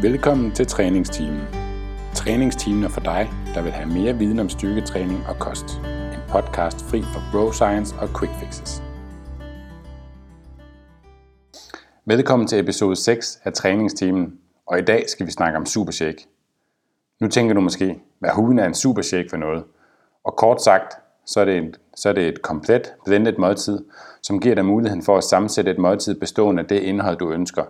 Velkommen til træningsteamen. Træningsteamen er for dig, der vil have mere viden om styrketræning og kost. En podcast fri for bro science og quick fixes. Velkommen til episode 6 af træningsteamen, og i dag skal vi snakke om supershake. Nu tænker du måske, hvad hulen er en supershake for noget? Og kort sagt, så er det et, så er det et komplet blendet måltid, som giver dig muligheden for at sammensætte et måltid bestående af det indhold, du ønsker.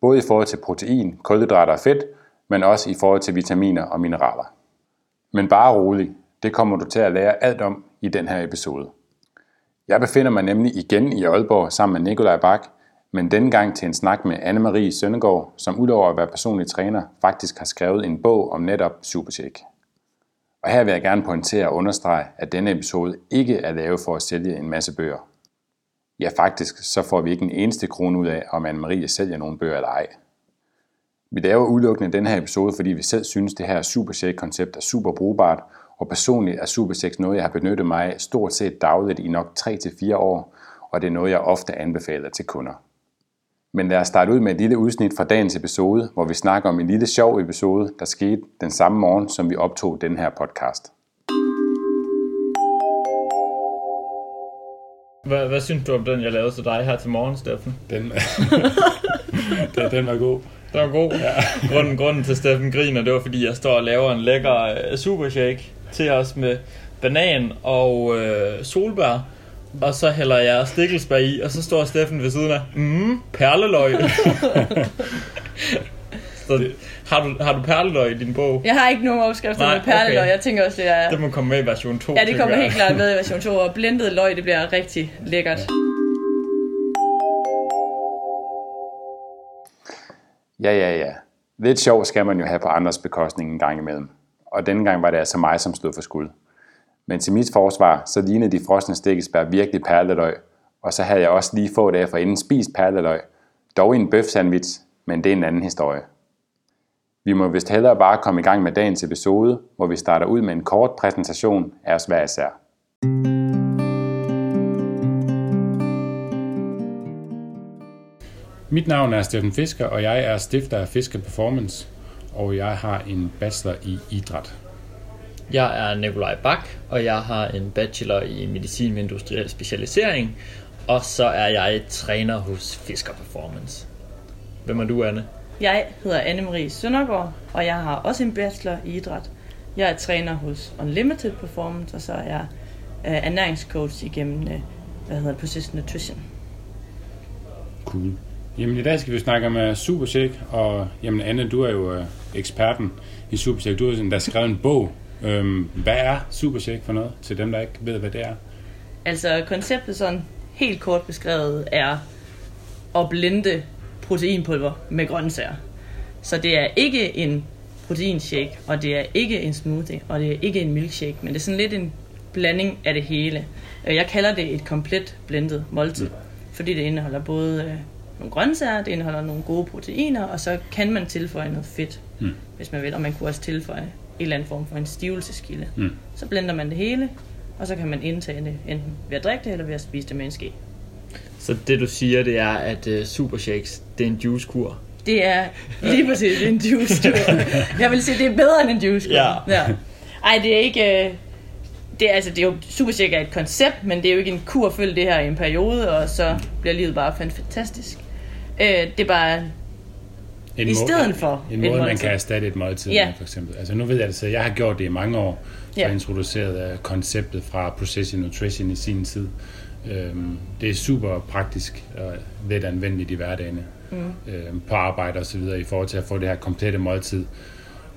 Både i forhold til protein, kulhydrater og fedt, men også i forhold til vitaminer og mineraler. Men bare rolig, det kommer du til at lære alt om i den her episode. Jeg befinder mig nemlig igen i Aalborg sammen med Nikolaj Bak, men denne gang til en snak med Anne-Marie Søndergaard, som udover at være personlig træner, faktisk har skrevet en bog om netop Supercheck. Og her vil jeg gerne pointere og understrege, at denne episode ikke er lavet for at sælge en masse bøger. Ja, faktisk så får vi ikke en eneste krone ud af, om Anne-Marie sælger nogle bøger eller ej. Vi laver udelukkende den her episode, fordi vi selv synes, det her Supercheck-koncept er super brugbart, og personligt er Supercheck noget, jeg har benyttet mig af stort set dagligt i nok 3-4 år, og det er noget, jeg ofte anbefaler til kunder. Men lad os starte ud med et lille udsnit fra dagens episode, hvor vi snakker om en lille sjov episode, der skete den samme morgen, som vi optog den her podcast. Hvad, hvad synes du om den, jeg lavede til dig her til morgen, Steffen? Den, den, den var god. Den var god. Ja. Grunden, grunden til Steffen griner, det var fordi, jeg står og laver en lækker uh, supershake til os med banan og uh, solbær. Og så hælder jeg stikkelsbær i, og så står Steffen ved siden af, mm, perleløg. så har du, har du perleløg i din bog? Jeg har ikke nogen opskrifter Nej, med perleløg. okay. Jeg tænker også, det er... Det må komme med i version 2. Ja, det kommer jeg. helt klart med i version 2, og blendet løg, det bliver rigtig lækkert. Ja, ja, ja. Lidt sjov skal man jo have på andres bekostning en gang imellem. Og denne gang var det altså mig, som stod for skud. Men til mit forsvar, så lignede de frosne stikkelsbær virkelig perleløg, og så havde jeg også lige få dage forinden spist perleløg, dog i en bøf sandwich, men det er en anden historie. Vi må vist hellere bare komme i gang med dagens episode, hvor vi starter ud med en kort præsentation af os hver især. Mit navn er Steffen Fisker, og jeg er stifter af Fisker Performance, og jeg har en bachelor i idræt. Jeg er Nikolaj Bak, og jeg har en bachelor i medicin med industriel specialisering, og så er jeg træner hos Fisker Performance. Hvem er du, Anne? Jeg hedder Anne-Marie Søndergaard, og jeg har også en bachelor i idræt. Jeg er træner hos Unlimited Performance, og så er jeg øh, ernæringscoach igennem, øh, hvad hedder det, Precision Nutrition. Cool. Jamen i dag skal vi snakke om uh, Supershake, og jamen Anne, du er jo uh, eksperten i Supershake. Du har der skrevet en bog. Um, hvad er Supershake for noget, til dem, der ikke ved, hvad det er? Altså konceptet sådan helt kort beskrevet er at blende proteinpulver med grøntsager. Så det er ikke en proteinshake, og det er ikke en smoothie, og det er ikke en milkshake, men det er sådan lidt en blanding af det hele. Øh, Jeg kalder det et komplet blendet måltid, fordi det indeholder både øh, nogle grøntsager, det indeholder nogle gode proteiner, og så kan man tilføje noget fedt, Mm. hvis man vil, og man kunne også tilføje en eller anden form for en stivelseskilde. Mm. Så blender man det hele, og så kan man indtage det enten ved at drikke det, eller ved at spise det med en ske. Så det du siger, det er, at uh, Supershakes, det er en juicekur. Det er lige præcis en juice Jeg vil sige, det er bedre end en juice Ja. ja. Ej, det er ikke... øh, Det er, altså, det er jo super sikkert et koncept, men det er jo ikke en kur at følge det her i en periode, og så bliver livet bare fan- fantastisk. Øh, det er bare... En I må- stedet for En et måde, man kan erstatte et måltid Ja. med, for eksempel. Altså nu ved jeg det, så jeg har gjort det i mange år, så Ja. jeg introducerede uh, konceptet fra Precision Nutrition i sin tid. Øhm, det er super praktisk og let anvendeligt i hverdagen mm. øhm, på arbejde og så videre i forhold til at få det her komplette måltid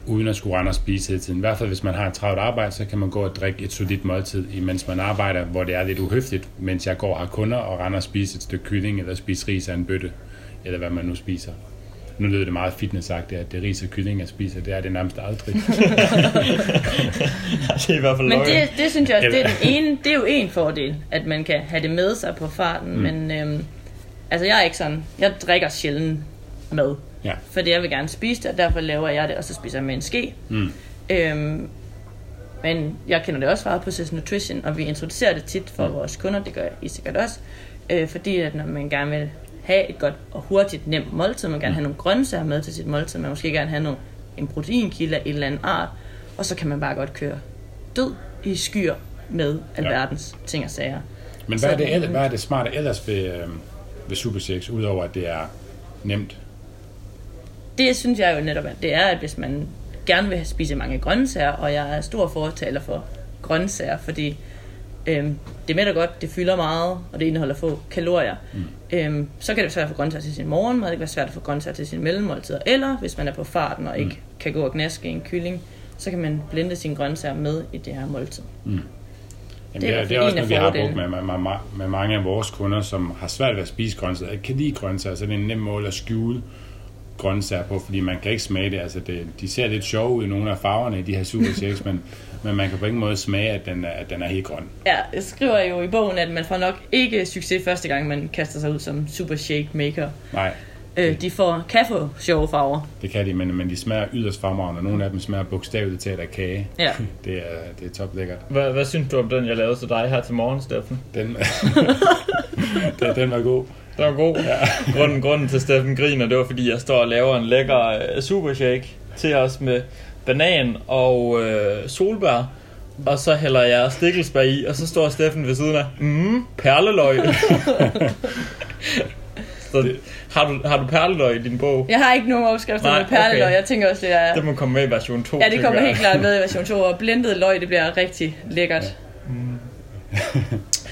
uden at skulle rende og spise hele tiden. I hvert fald hvis man har et travlt arbejde, så kan man gå og drikke et solidt måltid, imens man arbejder, hvor det er lidt uhøfligt, mens jeg går og har kunder og render og spiser et stykke kylling eller spiser ris af en bøtte, eller hvad man nu spiser. Nu lyder det meget fitnessagtigt, at det er ris og kylling, jeg spiser. Det er det nærmest aldrig. det er i hvert fald Men det, det synes jeg også, det er, den ene, det er jo en fordel, at man kan have det med sig på farten, mm. men øhm, altså jeg er ikke sådan, jeg drikker sjældent mad, Ja. fordi jeg vil gerne spise det, og derfor laver jeg det, og så spiser jeg med en ske. Mm. Øhm, men jeg kender det også fra Precision Nutrition, og vi introducerer det tit for mm. vores kunder, det gør I sikkert også, øh, fordi at når man gerne vil have et godt og hurtigt nemt måltid. Man vil gerne have nogle grøntsager med til sit måltid. Man måske gerne have nogle, en proteinkilde af en eller anden art. Og så kan man bare godt køre død i skyer med alverdens ja. ting og sager. Men hvad er, det, ellers- hvad er det smarte ellers ved, øh, ved Super 6, udover at det er nemt? det synes jeg jo netop, at det er, at hvis man gerne vil spise mange grøntsager, og jeg er stor fortaler for grøntsager, fordi øhm, det mætter godt, det fylder meget, og det indeholder få kalorier. Mm. Øhm, så kan det være svært at få grøntsager til sin morgenmad, det kan være svært at få grøntsager til sin mellemmåltider, eller hvis man er på farten og ikke mm. kan gå og gnaske en kylling, så kan man blende sine grøntsager med i det her måltid. Jamen, Det er i det er også noget, vi har brugt med, med, med, med mange af vores kunder, som har svært ved at spise grøntsager. Ikke kan lide grøntsager, så det er en nem måde at skjule grøntsager på, fordi man kan ikke smage det. Altså det, de ser lidt sjove ud, nogle af farverne i de her super shakes, men, men man kan på ingen måde smage, at den er, at den er helt grøn. Ja, jeg skriver jo i bogen, at man får nok ikke succes første gang, man kaster sig ud som super shake maker. Nej, Øh, de får, kan få sjove farver. det kan de, men, men de smager yderst fremragende, og nogle af dem smager bogstaveligt talt af kage. Ja. Det er, det er top lækkert. Hvad, hvad synes du om den, jeg lavede til dig her til morgen, Steffen? Den, den, den var god. Den var god. Ja. Grunden, grunden til Steffen griner, det var fordi, jeg står og laver en lækker uh, supershake til os med banan og uh, solbær. Og så hælder jeg stikkelsbær i, og så står Steffen ved siden af, mm, perleløg. så har du, har du perleløg i din bog? Jeg har ikke nogen opskrifter Nej, med perleløg. okay. Jeg tænker også, det er... Det må komme med i version 2. Ja, det kommer helt klart med i version 2, og blendet løg, det bliver rigtig lækkert.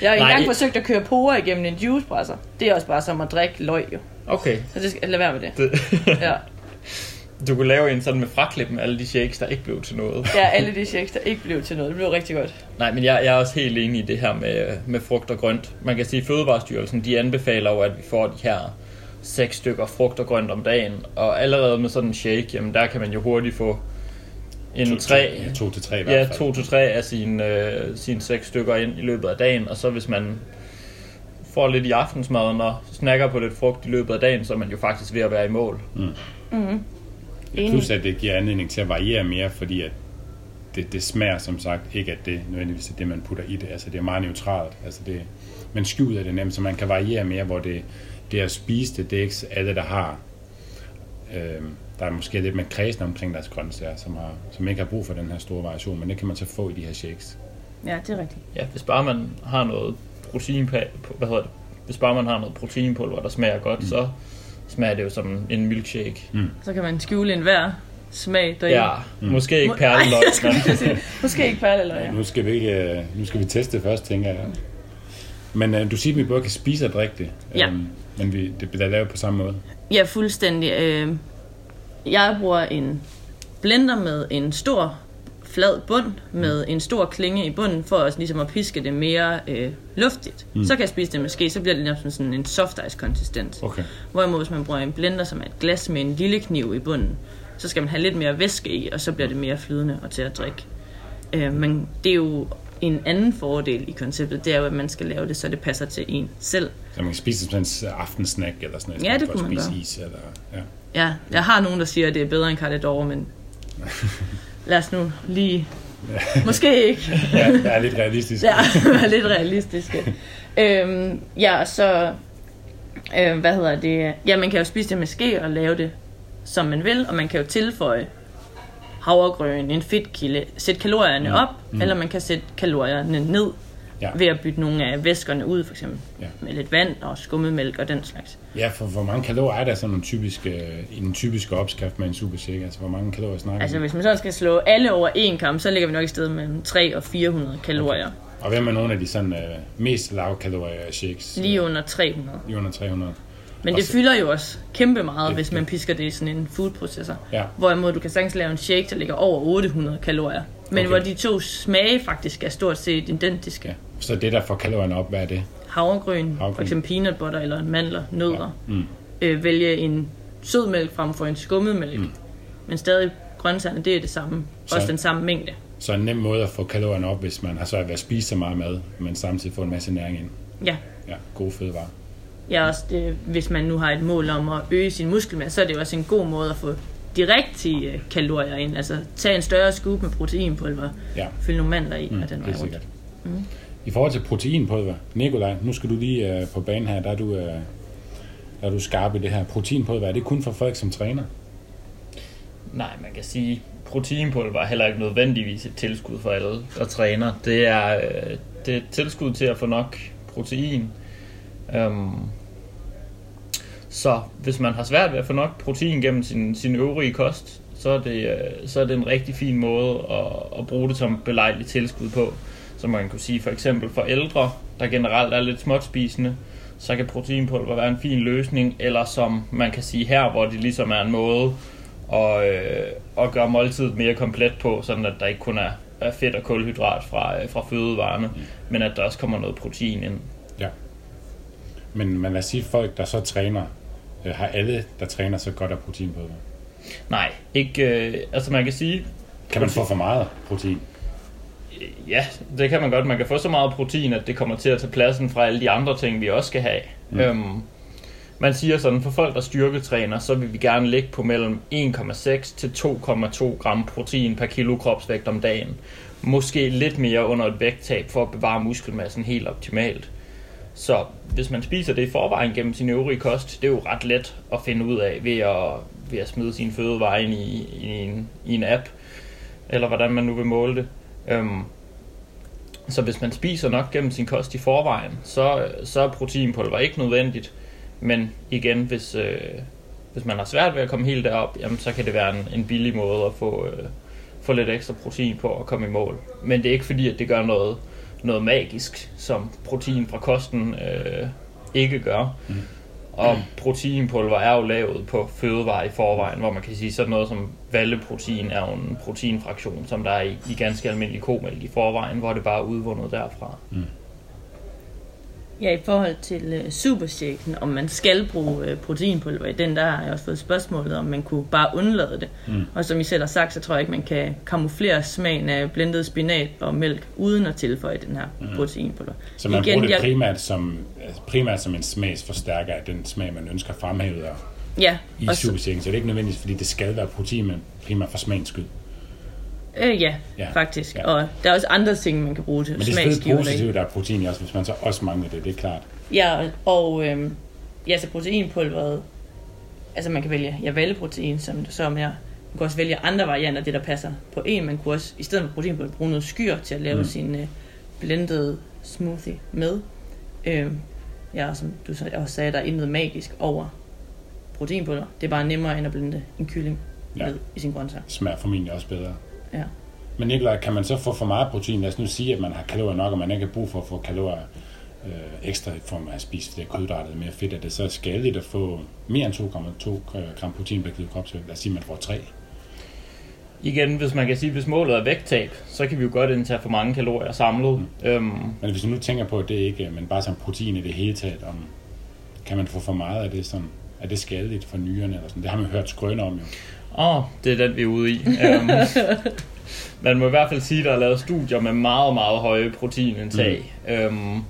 Jeg har engang forsøgt at køre porer igennem en juicepresser. Det er også bare som at drikke løg, jo. Okay. Så det skal lade være med det. Det, Ja, du kunne lave en sådan med fraklip med alle de shakes, der ikke blev til noget. ja alle de shakes, der ikke blev til noget. Det blev rigtig godt. Nej, men jeg, jeg er også helt enig i det her med, med frugt og grønt. Man kan sige, at Fødevarestyrelsen de anbefaler jo, at vi får de her seks stykker frugt og grønt om dagen. Og allerede med sådan en shake, jamen der kan man jo hurtigt få en To- tre, To, ja, to til tre i hvert ja, fald. to til tre af sine, øh, sine seks stykker ind i løbet af dagen. Og så hvis man får lidt i aftensmaden og snakker på lidt frugt i løbet af dagen, så er man jo faktisk ved at være i mål. Enig. Plus at det giver anledning til at variere mere, fordi at det, det smager som sagt ikke, at det nødvendigvis er det, man putter i det. Altså det er meget neutralt. Altså det, man skjuler det nemt, så man kan variere mere, hvor det, det at spise det, det er ikke alle, der har. Øhm, der er måske lidt mere kredsen omkring deres grøntsager, som, har, som ikke har brug for den her store variation, men det kan man så få i de her shakes. Ja, det er rigtigt. Ja, hvis bare man har noget protein, hvad hedder det? Hvis bare man har noget proteinpulver, der smager godt, mm. så smager det jo som en milkshake. Så kan man skjule en hver smag deri. Ja, mm. måske ikke Må- perleløg, sige, Måske ikke perleløg, ja. Nu skal vi, ikke, øh, nu skal vi teste først, tænker jeg. Men øh, du siger, at vi både kan spise og drikke det, Ja. øhm, men vi, det bliver lavet på samme måde. Ja, fuldstændig. Øh, jeg bruger en blender med en stor flad bund med en stor klinge i bunden for også ligesom at piske det mere øh, luftigt. Mm. Så kan jeg spise det med ske, så bliver det næsten sådan en soft ice konsistens. Okay. Hvorimod hvis man bruger en blender som er et glas med en lille kniv i bunden, så skal man have lidt mere væske i, og så bliver det mere flydende og til at drikke. Øh, men det er jo en anden fordel i konceptet, det er jo, at man skal lave det, så det passer til en selv. Så man kan spise det som en aftensnack eller sådan noget. Ja, det kunne man spise gøre. is eller, ja. Ja, jeg har nogen, der siger, at det er bedre end Cardet men lad os nu lige... Måske ikke. ja, det er lidt realistisk. Ja, være lidt realistiske. Øhm, ja, så... Øh, hvad hedder det? Ja, man kan jo spise det med ske og lave det, som man vil, og man kan jo tilføje havregrøn, en fedtkilde, sætte kalorierne op, mm. eller man kan sætte kalorierne ned, Ja. ved at bytte nogle af væskerne ud, for eksempel Ja. med lidt vand og skummemælk og den slags. Ja, for hvor mange kalorier er der sådan nogle typiske, i den typiske opskrift med en super shake? Altså, hvor mange kalorier snakker Altså, vi? hvis man så skal slå alle over en kamp, så ligger vi nok i stedet mellem 3 og 400 kalorier. Og hvem er nogle af de sådan, øh, mest lavkalorier shakes? Lige under 300. Lige under 300. Men Og det så- fylder jo også kæmpe meget, Det- hvis man pisker det i sådan en foodprocessor. Ja. Hvorimod du kan sagtens lave en shake, der ligger over 800 kalorier. Men Okay. hvor de to smage faktisk er stort set identiske. Ja. Så det, der får kalorierne op, hvad er det? Havregryn, Havregryn. for eksempel peanut butter eller mandler, nødder. Mm. Øh, vælge en sødmælk frem for en skummetmælk. Mm. Men stadig grøntsagerne, det er det samme. Så- Også den samme mængde. Så en nem måde at få kalorierne op, hvis man har svært ved at spise så meget mad, men samtidig få en masse næring ind. Ja, Ja, gode fødevarer. Ja, også det, hvis man nu har et mål om at øge sin muskelmasse, så er det jo også en god måde at få de rigtige øh, kalorier ind. Altså tage en større scoop med proteinpulver, Ja. fylde nogle mandler i, mm, og den vej rundt. Mm. I forhold til proteinpulver, Nikolaj, nu skal du lige øh, på banen her, der er du, øh, er du skarp i det her proteinpulver? Er det kun for folk, som træner? Nej, man kan sige, proteinpulver er heller ikke nødvendigvis et tilskud for alle, der træner. Det er, øh, det er et tilskud til at få nok protein. Øhm, så hvis man har svært ved at få nok protein gennem sin, sin øvrige kost, så er, det, øh, så er det en rigtig fin måde at, at bruge det som belejligt tilskud på. Så man kan sige for eksempel for ældre, der generelt er lidt småtspisende, så kan proteinpulver være en fin løsning, eller som man kan sige her, hvor det ligesom er en måde at, øh, at gøre måltidet mere komplet på, sådan at der ikke kun er, er fedt og kulhydrat fra, øh, fra fødevarene, mm. men at der også kommer noget protein ind. Ja. Men man os sige, folk, der så træner, øh, har alle, der træner, så godt af proteinpulver? Nej, ikke, øh, altså man kan sige... Kan man få for meget protein? Ja, det kan man godt. Man kan få så meget protein, at det kommer til at tage pladsen fra alle de andre ting, vi også skal have. Mm. Øhm, man siger sådan, for folk, der styrketræner, så vil vi gerne ligge på mellem 1,6 til 2,2 gram protein per kilo kropsvægt om dagen. Måske lidt mere under et vægttab for at bevare muskelmassen helt optimalt. Så hvis man spiser det i forvejen gennem sin øvrige kost, det er jo ret let at finde ud af ved at, ved at smide sine fødevarer ind i, i, en, i en app, eller hvordan man nu vil måle det. Øhm, så hvis man spiser nok gennem sin kost i forvejen, så, så er proteinpulver ikke nødvendigt. Men igen, hvis, øh, hvis man har svært ved at komme helt derop, jamen, så kan det være en, en billig måde at få, øh, få lidt ekstra protein på og komme i mål. Men det er ikke fordi, at det gør noget, noget magisk, som protein fra kosten øh, ikke gør. Mm. Og proteinpulver er jo lavet på fødevarer i forvejen, hvor man kan sige sådan noget som valleprotein er jo en proteinfraktion, som der er i, i ganske almindelig komælk i forvejen, hvor det bare er udvundet derfra. Mm. Ja, i forhold til uh, supershaken, om man skal bruge uh, proteinpulver i den, der har jeg også fået spørgsmålet, om man kunne bare undlade det. Mm. Og som I selv har sagt, så tror jeg ikke, man kan kamuflere smagen af blendet spinat og mælk, uden at tilføje den her mm. proteinpulver. Så man Igen, bruger det primært som, altså primært som en smagsforstærker af den smag, man ønsker fremhævet ja, i supershaken. Så det er ikke nødvendigvis, fordi det skal være protein, men primært for smagens skyld. Øh, ja, ja, faktisk. Ja. Og der er også andre ting, man kan bruge til Men det er positivt, der er protein i også, hvis man så også mangler det, det er klart. Ja, og øh, ja, så proteinpulveret, altså man kan vælge ja, valleprotein, som, som jeg man kan også vælge andre varianter, det der passer på en. Man kunne også, i stedet for proteinpulver, bruge noget skyr til at lave mm. sin øh, blended smoothie med. Øh, ja, som du så også sagde, der er intet magisk over proteinpulver. Det er bare nemmere end at blende en kylling ja. med i sin grøntsager. Smager formentlig også bedre. Ja. Men Nikolaj, kan man så få for meget protein? Lad os nu sige, at man har kalorier nok, og man ikke har brug for at få kalorier øh, ekstra i form af at spise flere kulhydrater mere fedt. Er det så skadeligt at få mere end 2,2 gram protein per kilo kropsvægt? Lad os sige, at man får 3. Igen, hvis man kan sige, hvis målet er vægttab, så kan vi jo godt indtage for mange kalorier samlet. Mm. Øhm. Men hvis du nu tænker på, at det ikke men bare som protein i det hele taget, om, kan man få for meget af det, sådan, er det skadeligt for nyrerne? Eller sådan? Det har man hørt skrøne om jo. Åh, oh, det er den, vi er ude i. Um, man må i hvert fald sige, at der er lavet studier med meget, meget høje proteinindtag, mm. um,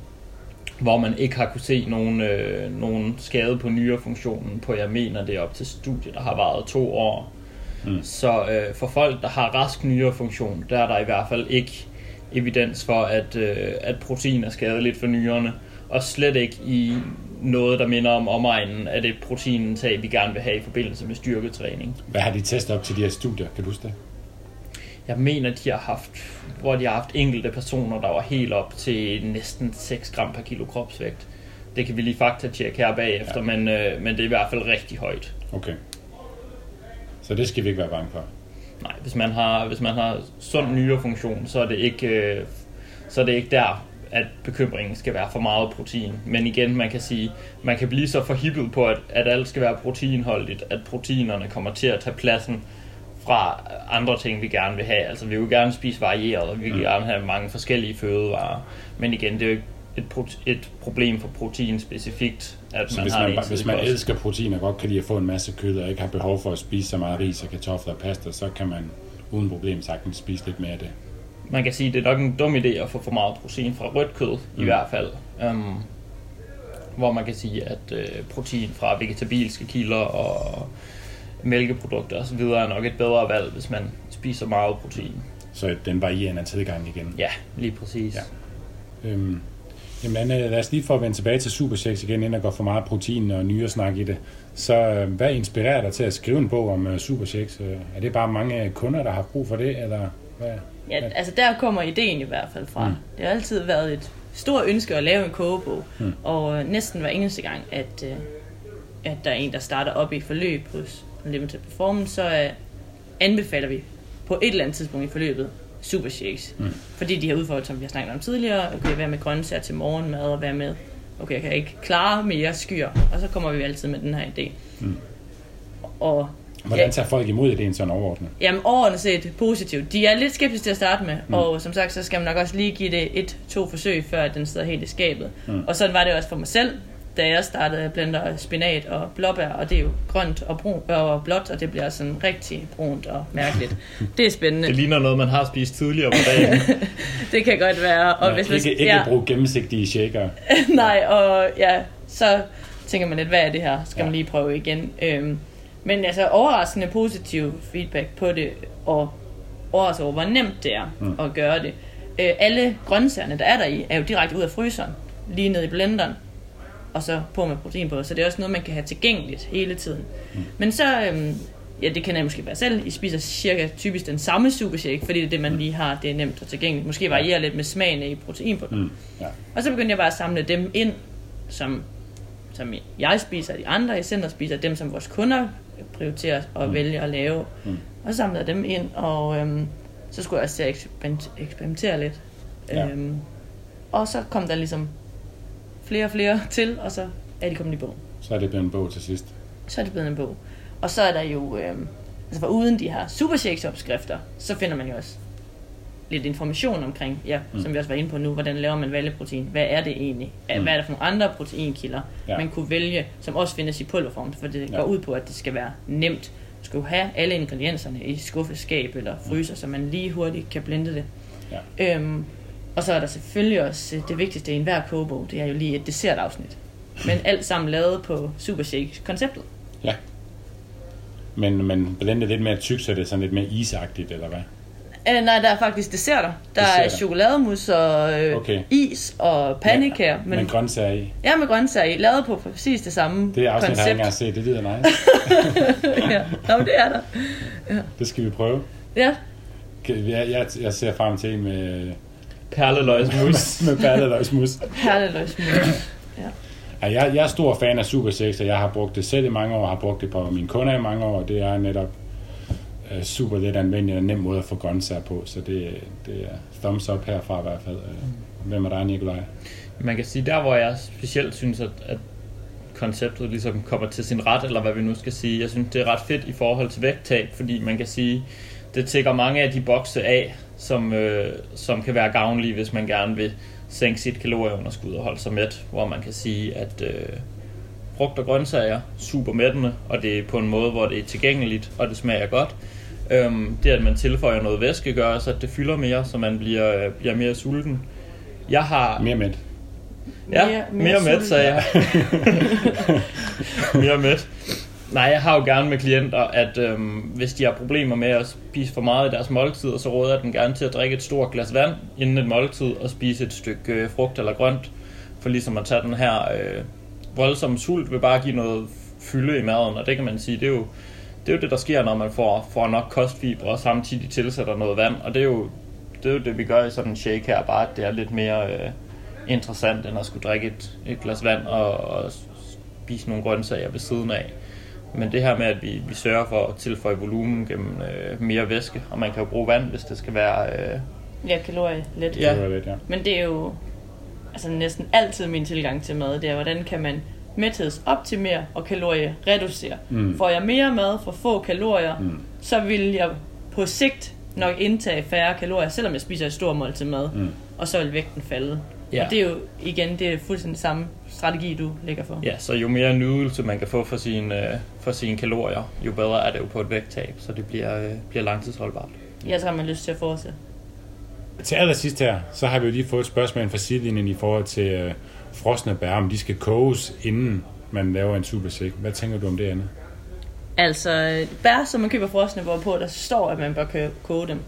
hvor man ikke har kunne se nogen, øh, nogen skade på nyrefunktionen på, jeg mener, det er op til studier, der har varet to år. Mm. Så øh, for folk, der har rask nyrefunktion, der er der i hvert fald ikke evidens for, at, øh, at protein er skadeligt for nyrerne, og slet ikke i noget, der minder om omegnen af det proteinindtag, vi gerne vil have i forbindelse med styrketræning. Hvad har de testet op til de her studier? Kan du huske det? Jeg mener, de har haft, hvor de har haft enkelte personer, der var helt op til næsten 6 gram per kilo kropsvægt. Det kan vi lige fakta-tjekke her bagefter, ja. men, øh, men det er i hvert fald rigtig højt. Okay. Så det skal vi ikke være bange for? Nej, hvis man har, hvis man har sund nyrefunktion, så er det ikke, øh, så er det ikke der, at bekymringen skal være for meget protein. Men igen, man kan sige, man kan blive så forhippet på, at, at alt skal være proteinholdigt, at proteinerne kommer til at tage pladsen fra andre ting, vi gerne vil have. Altså, vi vil gerne spise varieret, og vi vil mm. gerne have mange forskellige fødevarer. Men igen, det er jo ikke et, pro- et problem for protein specifikt, at så man hvis har man, hvis man elsker protein og godt kan lide at få en masse kød, og ikke har behov for at spise så meget ris og kartofler og pasta, så kan man uden problem sagtens spise lidt mere af det man kan sige, det er nok en dum idé at få for meget protein fra rødt kød, mm. i hvert fald. Um, hvor man kan sige, at øh, protein fra vegetabilske kilder og mælkeprodukter osv. er nok et bedre valg, hvis man spiser meget protein. Så den varierende tilgang igen? Ja, lige præcis. Ja. Øhm, Jamen Anne, lad os lige få at vende tilbage til Superchecks igen, inden der går for meget protein og nyere snak i det. Så øh, hvad inspirerer dig til at skrive en bog om uh, Superchecks? Er det bare mange kunder, der har brug for det, eller hvad? Ja, altså der kommer ideen i hvert fald fra. Mm. Det har altid været et stort ønske at lave en kogebog, mm. og øh, næsten hver eneste gang, at, øh, at der er en, der starter op i forløb hos Limited Performance, så øh, anbefaler vi på et eller andet tidspunkt i forløbet Super Shakes. Mm. Fordi de har udfordret, som vi har snakket om tidligere, okay, hvad med grøntsager til morgenmad, og hvad med, okay, jeg kan ikke klare mere skyer, og så kommer vi altid med den her idé. Mm. Og Hvordan tager folk imod ideen sådan overordnet? Jamen overordnet set positivt. De er lidt skeptiske til at starte med, mm. og som sagt, så skal man nok også lige give det et, to forsøg, før at den sidder helt i skabet. Mm. Og sådan var det også for mig selv, da jeg startede at blender spinat og blåbær, og det er jo grønt og, brun, og blåt, og det bliver sådan rigtig brunt og mærkeligt. Det er spændende. Det ligner noget, man har spist tidligere på dagen. det kan godt være. Og Nå, hvis ikke, man, ikke ja. bruge gennemsigtige shaker. Nej, og ja, så tænker man lidt, hvad er det her? Skal Ja. man lige prøve igen? Øhm, men altså overraskende positiv feedback på det, og overrasket over, hvor nemt det er mm. at gøre det. Øh, alle grøntsagerne, der er der i, er jo direkte ud af fryseren, lige ned i blenderen, og så på med protein på. Så det er også noget, man kan have tilgængeligt hele tiden. Mm. Men så, øhm, ja, det kan jeg måske være selv, I spiser cirka typisk den samme supershake, fordi det er det, man lige har, det er nemt og tilgængeligt. Måske varierer lidt med smagen i protein på. Mm. Ja. Og så begyndte jeg bare at samle dem ind, som, som jeg spiser, de andre i center spiser, dem som vores kunder prioriterer og mm. vælger at lave. Mm. Og så samlede jeg dem ind, og øhm, så skulle jeg også til at eksperiment- eksperimentere lidt. Ja. Øhm, og så kom der ligesom flere og flere til, og så er de kommet i bogen. Så er det blevet en bog til sidst. Så er det blevet en bog. Og så er der jo, øhm, altså for uden de her supershakes opskrifter, så finder man jo også lidt information omkring, ja, mm. som vi også var inde på nu, hvordan laver man valgeprotein? Hvad er det egentlig? Mm. Hvad er der for nogle andre proteinkilder, Ja. man kunne vælge, som også findes i pulverform? For det Ja. går ud på, at det skal være nemt. Du skal have alle ingredienserne i skuffeskab eller fryser, så man lige hurtigt kan blende det. Ja. Øhm, og så er der selvfølgelig også øh, det vigtigste i enhver kogebog, det er jo lige et dessertafsnit. Men alt sammen lavet på Supershake-konceptet. Ja. Men, men blendet lidt mere tyk, så det er sådan lidt mere isagtigt, eller hvad? Øh, nej, der er faktisk desserter. Der er Desserter. chokolademus og øh, Okay. is og pandekager. Ja, Men, men grøntsager i. ja, med grøntsager i. Lavet på præcis det samme Det er afsnit, har jeg ikke koncept. engang set. Det lyder nice. ja. Nå, men det er der. Det skal vi prøve. Ja, Jeg, jeg, jeg ser frem til en med, Perleløgsmus. med perleløgsmus. perleløgsmus. Ja, jeg, jeg er stor fan af Super 6, og jeg har brugt det selv i mange år, har brugt det på mine kunder i mange år, og det er netop uh, super let anvendeligt og nem måde at få grøntsager på, så det, det er thumbs up herfra i hvert fald. Uh, Hvem er dig, Nikolaj? Man kan sige, der hvor jeg specielt synes, at, at konceptet ligesom kommer til sin ret, eller hvad vi nu skal sige. Jeg synes, det er ret fedt i forhold til vægttab, fordi man kan sige, det tækker mange af de bokse af, som, øh, som kan være gavnlige, hvis man gerne vil sænke sit kalorieunderskud og holde sig mæt, hvor man kan sige, at øh, frugt og grøntsager super mættende, og det er på en måde, hvor det er tilgængeligt, og det smager godt. Øhm, det, at man tilføjer noget væske, gør også, at det fylder mere, så man bliver, øh, bliver mere sulten. Jeg har... Mere med. Ja, Mere- mere, mere mere mæt, sagde jeg. mere mæt. Nej, jeg har jo gerne med klienter, at øhm, hvis de har problemer med at spise for meget i deres måltid, så råder jeg dem gerne til at drikke et stort glas vand inden et måltid og spise et stykke øh, frugt eller grønt, for ligesom at tage den her øh, voldsomme sult vil bare give noget fylde i maden, og det kan man sige, det er jo det, er jo det der sker, når man får, får nok kostfibre og samtidig tilsætter noget vand, og det er jo det, er jo det vi gør i sådan en shake her, bare at det er lidt mere øh, interessant, end at skulle drikke et, et glas vand og, og spise nogle grøntsager ved siden af. Men det her med, at vi, vi sørger for at tilføje volumen gennem øh, mere væske, og man kan jo bruge vand, hvis det skal være... Øh, Ja, kalorier lidt. Ja. Lidt, ja. Men det er jo altså næsten altid min tilgang til mad, det er, hvordan kan man mæthedsoptimere og kaloriereducere. Mm. Får jeg mere mad for få kalorier, mm. så vil jeg på sigt nok indtage færre kalorier, selvom jeg spiser et stort måltid mad, mm. og så vil vægten falde. Ja. Og det er jo igen, det er fuldstændig samme strategi, du lægger for. ja, så jo mere nydelse man kan få for sine, øh, for sine kalorier, jo bedre er det jo på et vægttab, så det bliver, øh, bliver langtidsholdbart. Jeg så har man lyst til at fortsætte. Til allersidst her, så har vi jo lige fået et spørgsmål fra sidelinjen i forhold til øh, frosne bær, om de skal koges, inden man laver en super shake. Hvad tænker du om det, Anne? Altså, bær, som man køber frosne, hvorpå der står, at man bør koge dem,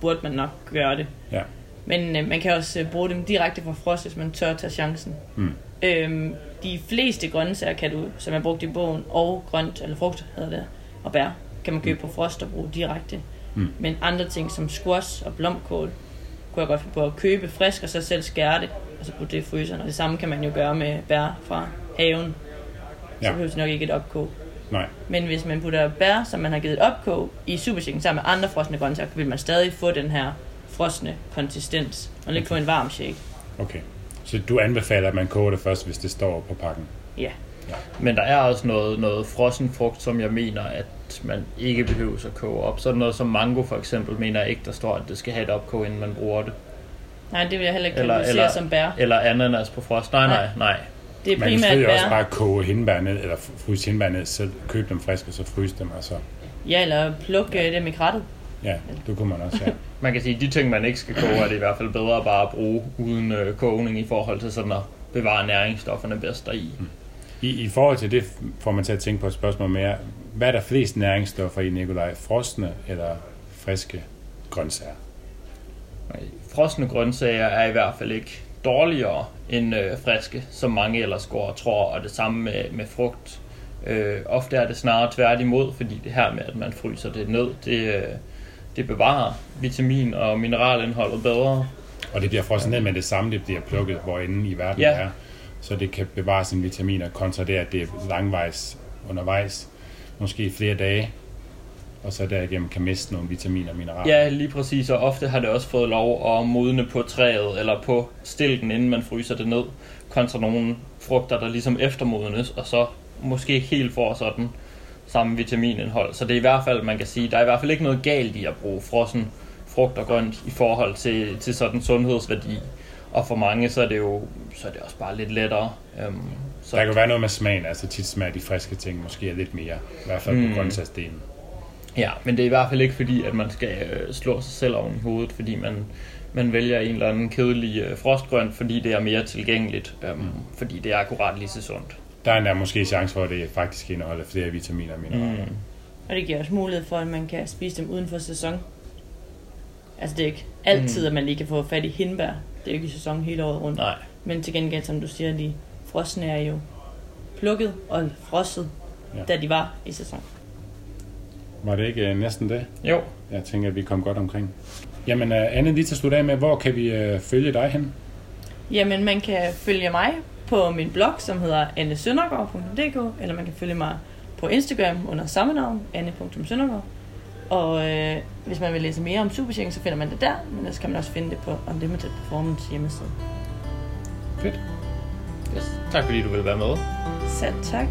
burde man nok gøre det. Ja. Men øh, man kan også øh, bruge dem direkte fra frost, hvis man tør tage chancen. Mm. Øhm, de fleste grøntsager, kan du, som er brugt i bogen, og grønt, eller frugt hedder det, og bær, kan man købe på frost og bruge direkte. Mm. Men andre ting som squash og blomkål, kunne jeg godt finde på at købe frisk, og så selv skære det, og så putte det i fryseren. Og det samme kan man jo gøre med bær fra haven. Så Ja. behøver det nok ikke et opkog. Nej. Men hvis man putter bær, som man har givet et opkog, i superchicken sammen med andre frosne grøntsager, vil man stadig få den her frosne konsistens. Man vil ikke få en varm shake. Okay. Så du anbefaler, at man koger det først, hvis det står på pakken? Ja. Men der er også noget, noget frossen frugt, som jeg mener, at man ikke behøver at koge op. Sådan noget som mango for eksempel, mener jeg ikke, der står, at det skal have et opkog, inden man bruger det. Nej, det vil jeg heller ikke Eller- eller- som bær. Eller ananas på frost. Nej, nej, nej. Det er Man kan primært selvfølgelig også bær. bare koge hindbær ned, eller fryse hindbær ned selv, købe dem friske, og så fryse dem, og så... Ja, eller plukke dem i krattet. Ja, det kunne man også, ja. Man kan sige, at de ting, man ikke skal koge, er det i hvert fald bedre bare at bruge uden øh, kogning i forhold til sådan at bevare næringsstofferne bedst deri. I, I forhold til det får man til at tænke på et spørgsmål mere. Hvad er der flest næringsstoffer i, Nikolaj? Frosne eller friske grøntsager? Frosne grøntsager er i hvert fald ikke dårligere end øh, friske, som mange ellers går og tror, og det samme med, med frugt. Øh, ofte er det snarere tværtimod, fordi det her med, at man fryser det ned, det, øh, det bevarer vitamin- og mineralindholdet bedre. Og det bliver frosset ned med det samme, det bliver plukket, hvor inde i verden Ja. er. Så det kan bevare sine vitaminer, kontra det, at det er langvejs undervejs, måske flere dage, og så derigennem kan miste nogle vitaminer og mineraler. Ja, lige præcis, og ofte har det også fået lov at modne på træet eller på stilken, inden man fryser det ned, kontra nogle frugter, der ligesom eftermodnes, og så måske ikke helt får sådan samme vitaminindhold. Så det er i hvert fald, man kan sige, der er i hvert fald ikke noget galt i at bruge frossen frugt og grønt i forhold til, til sådan sundhedsværdi. Og for mange, så er det jo så er det også bare lidt lettere. Øhm, så Der kan jo være noget med smagen, altså tit smager de friske ting måske er lidt mere, i hvert fald Mm. på grøntsagsdelen. Ja, men det er i hvert fald ikke fordi, at man skal øh, slå sig selv oven i hovedet, fordi man, man vælger en eller anden kedelig øh, frostgrønt, fordi det er mere tilgængeligt, øhm, mm. fordi det er akkurat lige så sundt. Der er endda måske chance for, at det faktisk indeholder flere vitaminer og mineraler. Mm. Og det giver også mulighed for, at man kan spise dem uden for sæson. Altså det er ikke altid, Mm. at man lige kan få fat i hindbær. Det er jo ikke i sæson hele året rundt. Nej, Men til gengæld, som du siger, de frosne er jo plukket og frosset, Ja. ja. da de var i sæson. Var det ikke uh, næsten det? jo. Jeg tænker, at vi kom godt omkring. Jamen, uh, Anne, lige til at slutte af med, hvor kan vi uh, følge dig hen? Jamen, man kan følge mig på min blog, som hedder annesøndergaard.dk, eller man kan følge mig på Instagram under samme navn, anne.søndergaard. Og øh, hvis man vil læse mere om Supersharing, så finder man det der, men ellers kan man også finde det på Unlimited Performance hjemmeside. Fedt. Yes. Tak fordi du vil være med. Selv tak.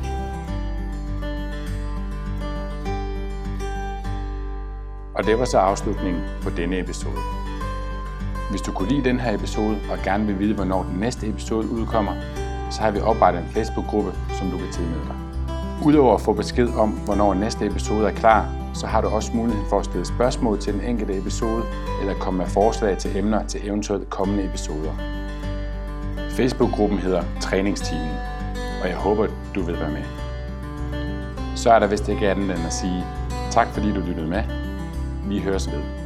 Og det var så afslutningen på denne episode. Hvis du kunne lide den her episode og gerne vil vide, hvornår den næste episode udkommer, så har vi oprettet en Facebook-gruppe, som du kan tilmelde dig. Udover at få besked om, hvornår næste episode er klar, så har du også mulighed for at stille spørgsmål til den enkelte episode, eller komme med forslag til emner til eventuelt kommende episoder. Facebook-gruppen hedder Træningsteamen, og jeg håber, du vil være med. Så er der vist ikke andet end at sige tak, fordi du lyttede med. Vi høres ved.